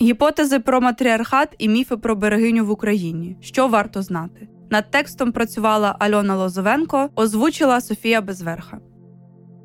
Гіпотези про матріархат і міфи про берегиню в Україні. Що варто знати? Над текстом працювала Альона Лозовенко, озвучила Софія Безверха.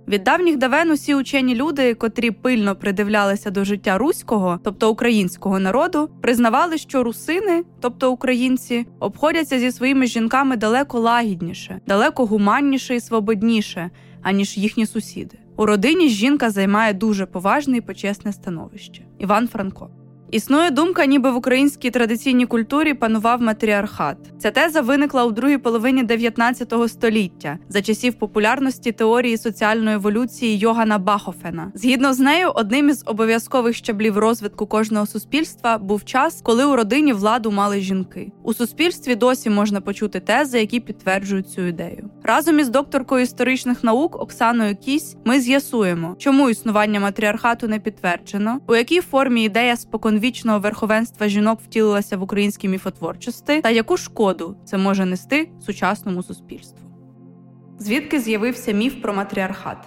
Від давніх давен усі учені люди, котрі пильно придивлялися до життя руського, тобто українського народу, признавали, що русини, тобто українці, обходяться зі своїми жінками далеко лагідніше, далеко гуманніше і свободніше, аніж їхні сусіди. У родині жінка займає дуже поважне і почесне становище. Іван Франко. Існує думка, ніби в українській традиційній культурі панував матріархат. Ця теза виникла у другій половині 19 століття за часів популярності теорії соціальної еволюції Йогана Бахофена. Згідно з нею, одним із обов'язкових щаблів розвитку кожного суспільства був час, коли у родині владу мали жінки. У суспільстві досі можна почути тези, які підтверджують цю ідею. Разом із докторкою історичних наук Оксаною Кісь ми з'ясуємо, чому існування матріархату не підтверджено, у якій формі ідея спокон вічного верховенства жінок втілилася в українській міфотворчості, та яку шкоду це може нести сучасному суспільству. Звідки з'явився міф про матріархат?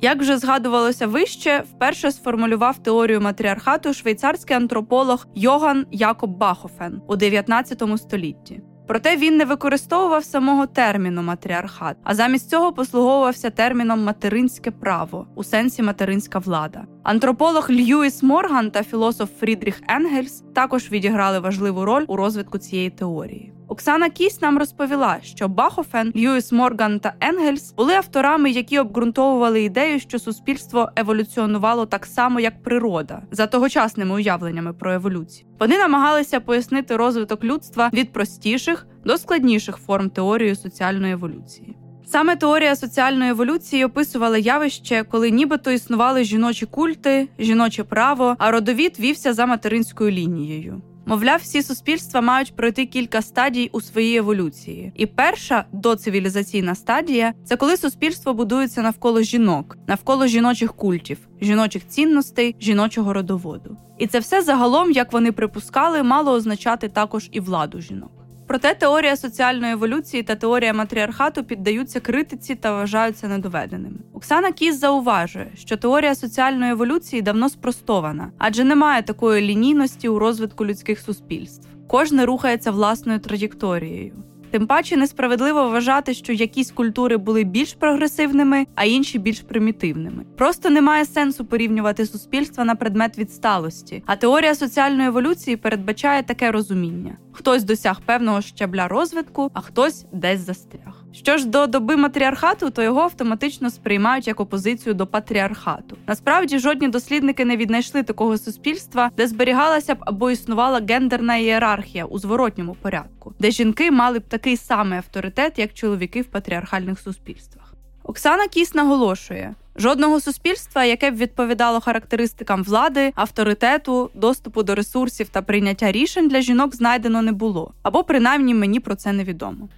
Як вже згадувалося вище, вперше сформулював теорію матріархату швейцарський антрополог Йоган Якоб Бахофен у 19 столітті. Проте він не використовував самого терміну матріархат, а замість цього послуговувався терміном материнське право у сенсі материнська влада. Антрополог Льюіс Морган та філософ Фрідріх Енгельс також відіграли важливу роль у розвитку цієї теорії. Оксана Кісь нам розповіла, що Бахофен, Льюіс Морган та Енгельс були авторами, які обґрунтовували ідею, що суспільство еволюціонувало так само, як природа, за тогочасними уявленнями про еволюцію. Вони намагалися пояснити розвиток людства від простіших до складніших форм теорії соціальної еволюції. Саме теорія соціальної еволюції описувала явище, коли нібито існували жіночі культи, жіноче право, а родовід вівся за материнською лінією. Мовляв, всі суспільства мають пройти кілька стадій у своїй еволюції. І перша доцивілізаційна стадія це коли суспільство будується навколо жінок, навколо жіночих культів, жіночих цінностей, жіночого родоводу. І це все загалом, як вони припускали, мало означати також і владу жінок. Проте теорія соціальної еволюції та теорія матріархату піддаються критиці та вважаються недоведеними. Оксана Кіс зауважує, що теорія соціальної еволюції давно спростована, адже немає такої лінійності у розвитку людських суспільств. Кожне рухається власною траєкторією. Тим паче несправедливо вважати, що якісь культури були більш прогресивними, а інші більш примітивними. Просто немає сенсу порівнювати суспільства на предмет відсталості. А теорія соціальної еволюції передбачає таке розуміння: хтось досяг певного щабля розвитку, а хтось десь застряг. Що ж до доби матріархату, то його автоматично сприймають як опозицію до патріархату. Насправді жодні дослідники не віднайшли такого суспільства, де зберігалася б або існувала гендерна ієрархія у зворотньому порядку, де жінки мали б такий самий авторитет, як чоловіки в патріархальних суспільствах. Оксана Кіс наголошує. Жодного суспільства, яке б відповідало характеристикам влади, авторитету, доступу до ресурсів та прийняття рішень для жінок знайдено не було, або принаймні мені про це невідомо.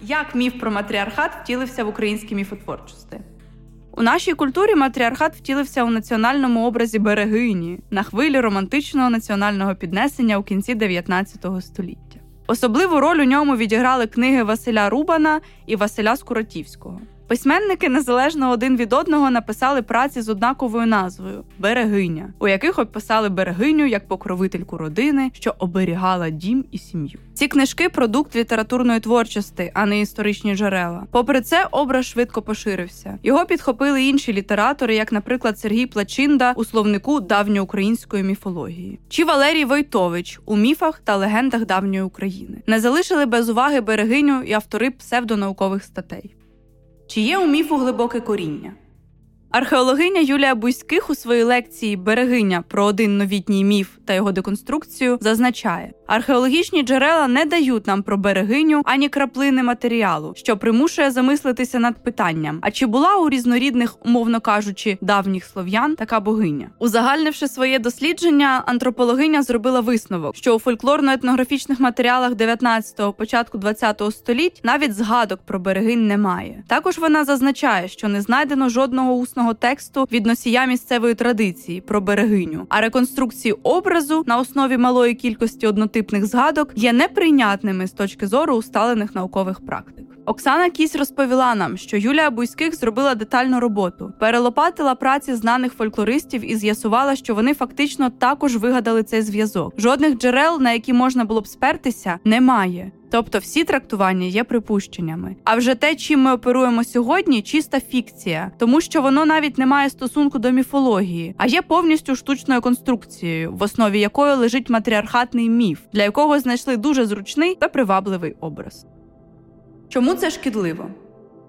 Як міф про матріархат втілився в українській міфотворчості? У нашій культурі матріархат втілився у національному образі берегині на хвилі романтичного національного піднесення у кінці 19 століття. Особливу роль у ньому відіграли книги Василя Рубана і Василя Скуротівського. Письменники незалежно один від одного написали праці з однаковою назвою Берегиня, у яких описали берегиню як покровительку родини, що оберігала дім і сім'ю. Ці книжки продукт літературної творчості, а не історичні джерела. Попри це, образ швидко поширився. Його підхопили інші літератори, як, наприклад, Сергій Плачинда у словнику давньоукраїнської міфології, чи Валерій Войтович у міфах та легендах давньої України. Не залишили без уваги берегиню і автори псевдонаукових статей. Чи є у міфу глибоке коріння? Археологиня Юлія Бузьких у своїй лекції Берегиня про один новітній міф та його деконструкцію зазначає, археологічні джерела не дають нам про берегиню ані краплини матеріалу, що примушує замислитися над питанням: а чи була у різнорідних, умовно кажучи, давніх слов'ян така богиня? Узагальнивши своє дослідження, антропологиня зробила висновок, що у фольклорно-етнографічних матеріалах 19-го, початку 20-го століть навіть згадок про берегинь немає. Також вона зазначає, що не знайдено жодного усного тексту від носія місцевої традиції про берегиню, а реконструкції образу на основі малої кількості однотипних згадок є неприйнятними з точки зору усталених наукових практик. Оксана Кісь розповіла нам, що Юлія Буйських зробила детальну роботу, перелопатила праці знаних фольклористів і з'ясувала, що вони фактично також вигадали цей зв'язок. Жодних джерел, на які можна було б спертися, немає. Тобто всі трактування є припущеннями. А вже те, чим ми оперуємо сьогодні, чиста фікція, тому що воно навіть не має стосунку до міфології, а є повністю штучною конструкцією, в основі якої лежить матріархатний міф, для якого знайшли дуже зручний та привабливий образ. Чому це шкідливо?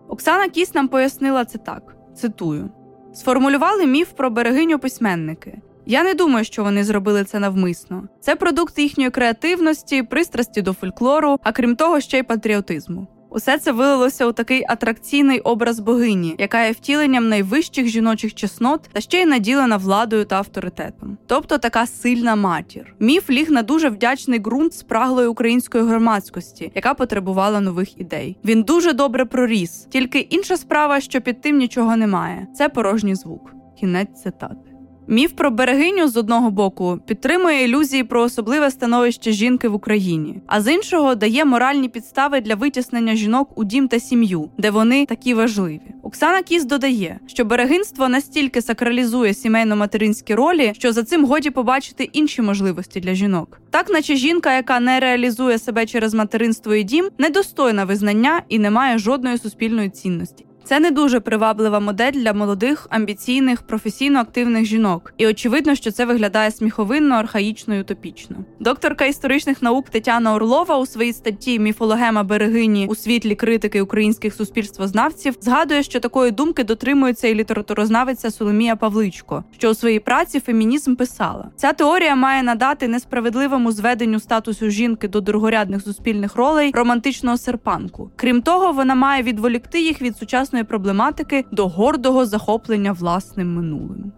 Оксана Кіс нам пояснила це так: цитую: сформулювали міф про берегиню письменники. Я не думаю, що вони зробили це навмисно. Це продукт їхньої креативності, пристрасті до фольклору, а крім того, ще й патріотизму. Усе це вилилося у такий атракційний образ богині, яка є втіленням найвищих жіночих чеснот та ще й наділена владою та авторитетом. Тобто така сильна матір. Міф ліг на дуже вдячний ґрунт спраглої української громадськості, яка потребувала нових ідей. Він дуже добре проріс, тільки інша справа, що під тим нічого немає. Це порожній звук. Кінець цитати. Міф про берегиню з одного боку підтримує ілюзії про особливе становище жінки в Україні, а з іншого дає моральні підстави для витіснення жінок у дім та сім'ю, де вони такі важливі. Оксана Кіс додає, що берегинство настільки сакралізує сімейно-материнські ролі, що за цим годі побачити інші можливості для жінок. Так, наче жінка, яка не реалізує себе через материнство і дім, недостойна визнання і не має жодної суспільної цінності. Це не дуже приваблива модель для молодих, амбіційних, професійно активних жінок, і очевидно, що це виглядає сміховинно, архаїчно і утопічно. Докторка історичних наук Тетяна Орлова у своїй статті Міфологема берегині у світлі критики українських суспільствознавців згадує, що такої думки дотримується і літературознавиця Соломія Павличко, що у своїй праці фемінізм писала. Ця теорія має надати несправедливому зведенню статусу жінки до другорядних суспільних ролей романтичного серпанку. Крім того, вона має відволікти їх від сучасної сучасної проблематики до гордого захоплення власним минулим.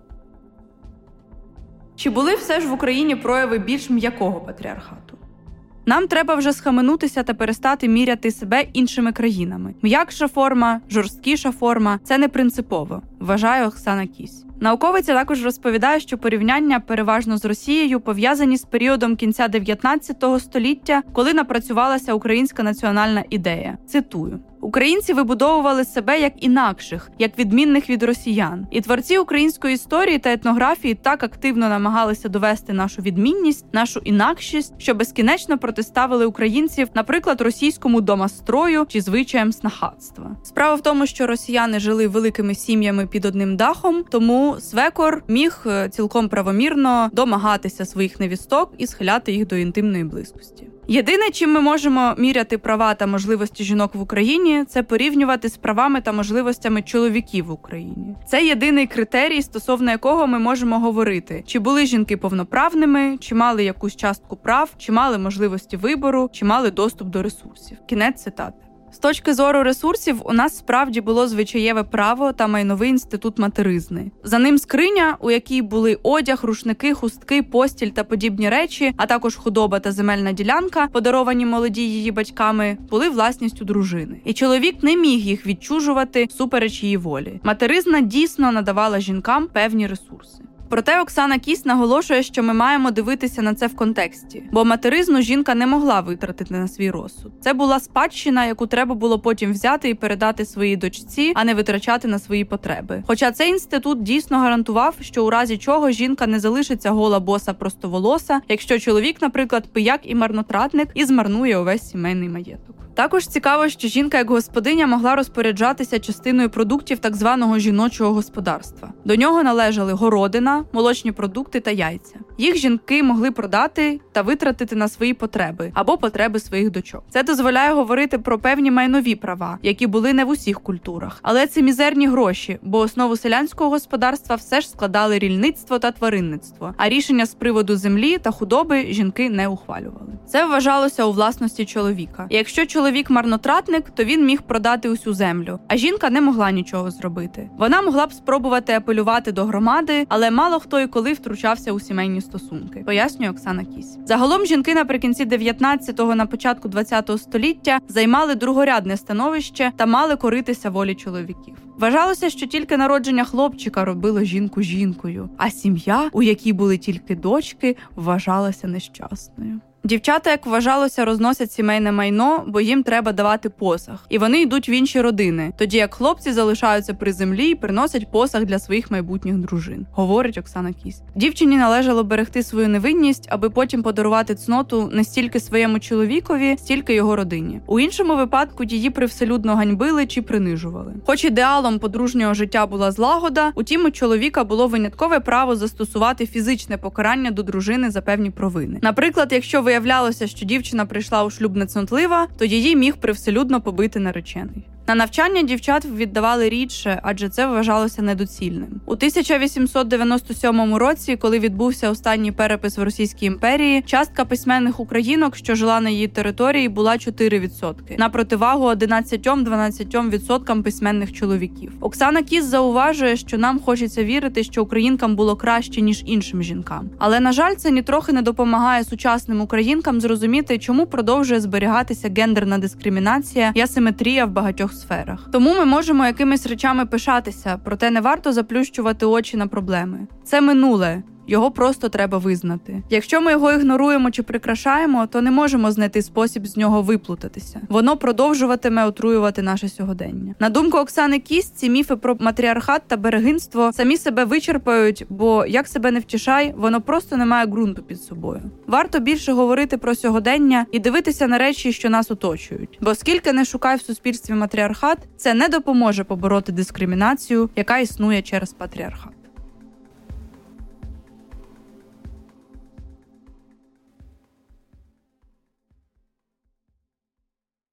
Чи були все ж в Україні прояви більш м'якого патріархату? Нам треба вже схаменутися та перестати міряти себе іншими країнами. М'якша форма, жорсткіша форма це не принципово, вважає Оксана Кісь. Науковиця також розповідає, що порівняння переважно з Росією пов'язані з періодом кінця 19 століття, коли напрацювалася українська національна ідея. Цитую. Українці вибудовували себе як інакших, як відмінних від росіян, і творці української історії та етнографії так активно намагалися довести нашу відмінність, нашу інакшість, що безкінечно протиставили українців, наприклад, російському домастрою чи звичаям снахатства. Справа в тому, що росіяни жили великими сім'ями під одним дахом, тому свекор міг е, цілком правомірно домагатися своїх невісток і схиляти їх до інтимної близькості. Єдине, чим ми можемо міряти права та можливості жінок в Україні, це порівнювати з правами та можливостями чоловіків в Україні. Це єдиний критерій, стосовно якого ми можемо говорити, чи були жінки повноправними, чи мали якусь частку прав, чи мали можливості вибору, чи мали доступ до ресурсів. Кінець цитати. З точки зору ресурсів, у нас справді було звичаєве право та майновий інститут материзни. За ним скриня, у якій були одяг, рушники, хустки, постіль та подібні речі, а також худоба та земельна ділянка, подаровані молоді її батьками, були власністю дружини. І чоловік не міг їх відчужувати супереч її волі. Материзна дійсно надавала жінкам певні ресурси. Проте Оксана Кіс наголошує, що ми маємо дивитися на це в контексті, бо материзну жінка не могла витратити на свій розсуд. Це була спадщина, яку треба було потім взяти і передати своїй дочці, а не витрачати на свої потреби. Хоча цей інститут дійсно гарантував, що у разі чого жінка не залишиться гола боса простоволоса, якщо чоловік, наприклад, пияк і марнотратник і змарнує увесь сімейний маєток. Також цікаво, що жінка як господиня могла розпоряджатися частиною продуктів так званого жіночого господарства. До нього належали городина, молочні продукти та яйця. Їх жінки могли продати та витратити на свої потреби або потреби своїх дочок. Це дозволяє говорити про певні майнові права, які були не в усіх культурах, але це мізерні гроші, бо основу селянського господарства все ж складали рільництво та тваринництво. А рішення з приводу землі та худоби жінки не ухвалювали. Це вважалося у власності чоловіка. І якщо чоловік марнотратник, то він міг продати усю землю, а жінка не могла нічого зробити. Вона могла б спробувати апелювати до громади, але мало хто і коли втручався у сімейні стосунки, пояснює Оксана Кісь. Загалом жінки наприкінці 19-го, на початку 20-го століття займали другорядне становище та мали коритися волі чоловіків. Вважалося, що тільки народження хлопчика робило жінку жінкою, а сім'я, у якій були тільки дочки, вважалася нещасною. Дівчата, як вважалося, розносять сімейне майно, бо їм треба давати посаг, і вони йдуть в інші родини, тоді як хлопці залишаються при землі і приносять посаг для своїх майбутніх дружин, говорить Оксана Кісь. Дівчині належало берегти свою невинність, аби потім подарувати цноту не стільки своєму чоловікові, стільки його родині. У іншому випадку її привселюдно ганьбили чи принижували. Хоч ідеалом подружнього життя була злагода, утім у чоловіка було виняткове право застосувати фізичне покарання до дружини за певні провини. Наприклад, якщо виявлялося, що дівчина прийшла у шлюб нецнотлива, то її міг привселюдно побити наречений. На навчання дівчат віддавали рідше, адже це вважалося недоцільним. У 1897 році, коли відбувся останній перепис в Російській імперії, частка письменних українок, що жила на її території, була 4%, на противагу 11-12% письменних чоловіків. Оксана Кіс зауважує, що нам хочеться вірити, що українкам було краще ніж іншим жінкам. Але на жаль, це нітрохи не допомагає сучасним українкам зрозуміти, чому продовжує зберігатися гендерна дискримінація і асиметрія в багатьох сферах. Тому ми можемо якимись речами пишатися, проте не варто заплющувати очі на проблеми. Це минуле. Його просто треба визнати. Якщо ми його ігноруємо чи прикрашаємо, то не можемо знайти спосіб з нього виплутатися. Воно продовжуватиме отруювати наше сьогодення. На думку Оксани Кість, ці міфи про матріархат та берегинство самі себе вичерпають, бо як себе не втішай, воно просто не має ґрунту під собою. Варто більше говорити про сьогодення і дивитися на речі, що нас оточують. Бо скільки не шукай в суспільстві матріархат, це не допоможе побороти дискримінацію, яка існує через патріархат.